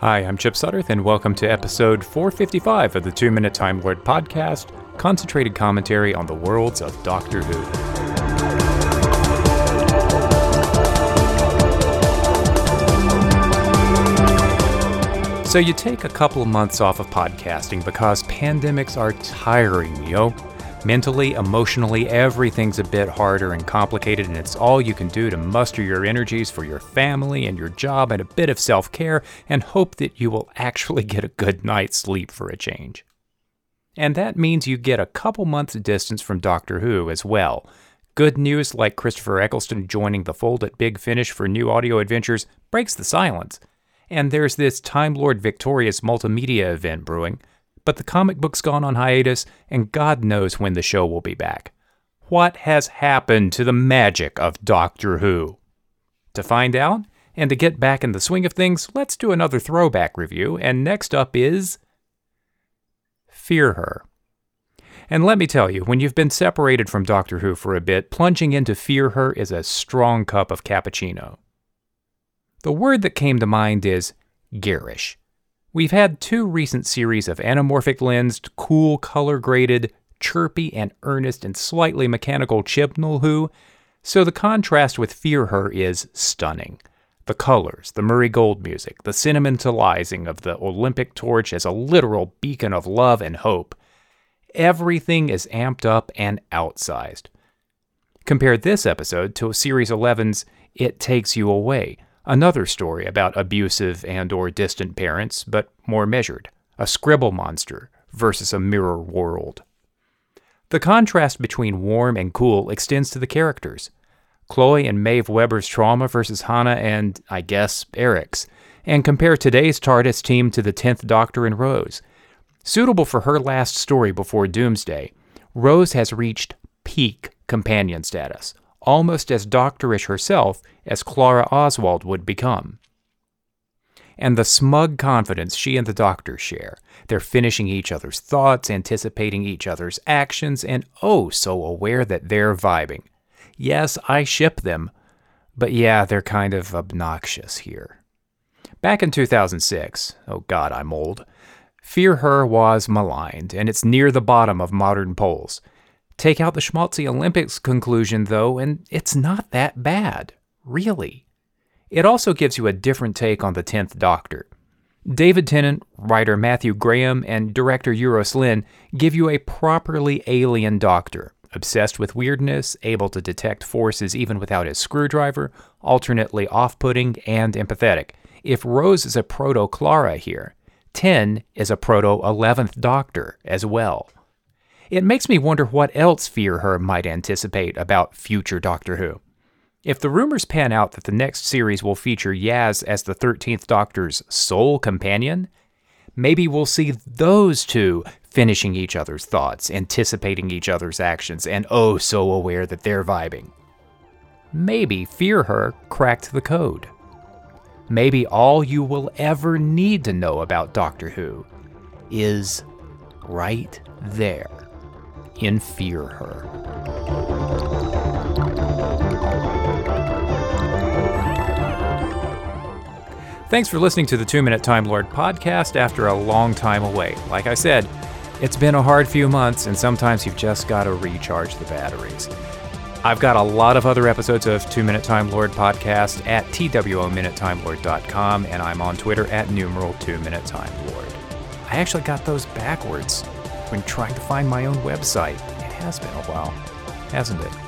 Hi, I'm Chip Sudderth, and welcome to episode 455 of the Two Minute Time Lord podcast, concentrated commentary on the worlds of Doctor Who. So, you take a couple months off of podcasting because pandemics are tiring, yo. Mentally, emotionally, everything's a bit harder and complicated, and it's all you can do to muster your energies for your family and your job and a bit of self care and hope that you will actually get a good night's sleep for a change. And that means you get a couple months' distance from Doctor Who as well. Good news, like Christopher Eccleston joining the fold at Big Finish for new audio adventures, breaks the silence. And there's this Time Lord Victorious multimedia event brewing but the comic book's gone on hiatus, and God knows when the show will be back. What has happened to the magic of Doctor Who? To find out, and to get back in the swing of things, let's do another throwback review, and next up is. Fear Her. And let me tell you, when you've been separated from Doctor Who for a bit, plunging into Fear Her is a strong cup of cappuccino. The word that came to mind is garish. We've had two recent series of anamorphic lensed, cool color graded, chirpy and earnest and slightly mechanical Chibnall Who, so the contrast with Fear Her is stunning. The colors, the Murray Gold music, the sentimentalizing of the Olympic torch as a literal beacon of love and hope. Everything is amped up and outsized. Compare this episode to Series 11's It Takes You Away, Another story about abusive and or distant parents, but more measured. A scribble monster versus a mirror world. The contrast between warm and cool extends to the characters. Chloe and Maeve Webber's trauma versus Hanne and, I guess, Erik's, and compare today's TARDIS team to the 10th Doctor and Rose. Suitable for her last story before Doomsday, Rose has reached peak companion status, almost as doctorish herself as Clara Oswald would become. And the smug confidence she and the doctor share. They're finishing each other's thoughts, anticipating each other's actions, and oh, so aware that they're vibing. Yes, I ship them, but yeah, they're kind of obnoxious here. Back in 2006, oh god, I'm old, Fear Her was maligned, and it's near the bottom of modern polls. Take out the schmaltzy Olympics conclusion, though, and it's not that bad, really. It also gives you a different take on the 10th Doctor. David Tennant, writer Matthew Graham, and director Euros Lyn give you a properly alien Doctor, obsessed with weirdness, able to detect forces even without his screwdriver, alternately off putting and empathetic. If Rose is a proto Clara here, 10 is a proto 11th Doctor as well. It makes me wonder what else Fear Her might anticipate about future Doctor Who. If the rumors pan out that the next series will feature Yaz as the 13th Doctor's sole companion, maybe we'll see those two finishing each other's thoughts, anticipating each other's actions, and oh so aware that they're vibing. Maybe Fear Her cracked the code. Maybe all you will ever need to know about Doctor Who is right there in Fear Her. Thanks for listening to the Two Minute Time Lord podcast after a long time away. Like I said, it's been a hard few months, and sometimes you've just got to recharge the batteries. I've got a lot of other episodes of Two Minute Time Lord podcast at twominutetimelord.com, and I'm on Twitter at numeral Two Minute Time Lord. I actually got those backwards when trying to find my own website. It has been a while, hasn't it?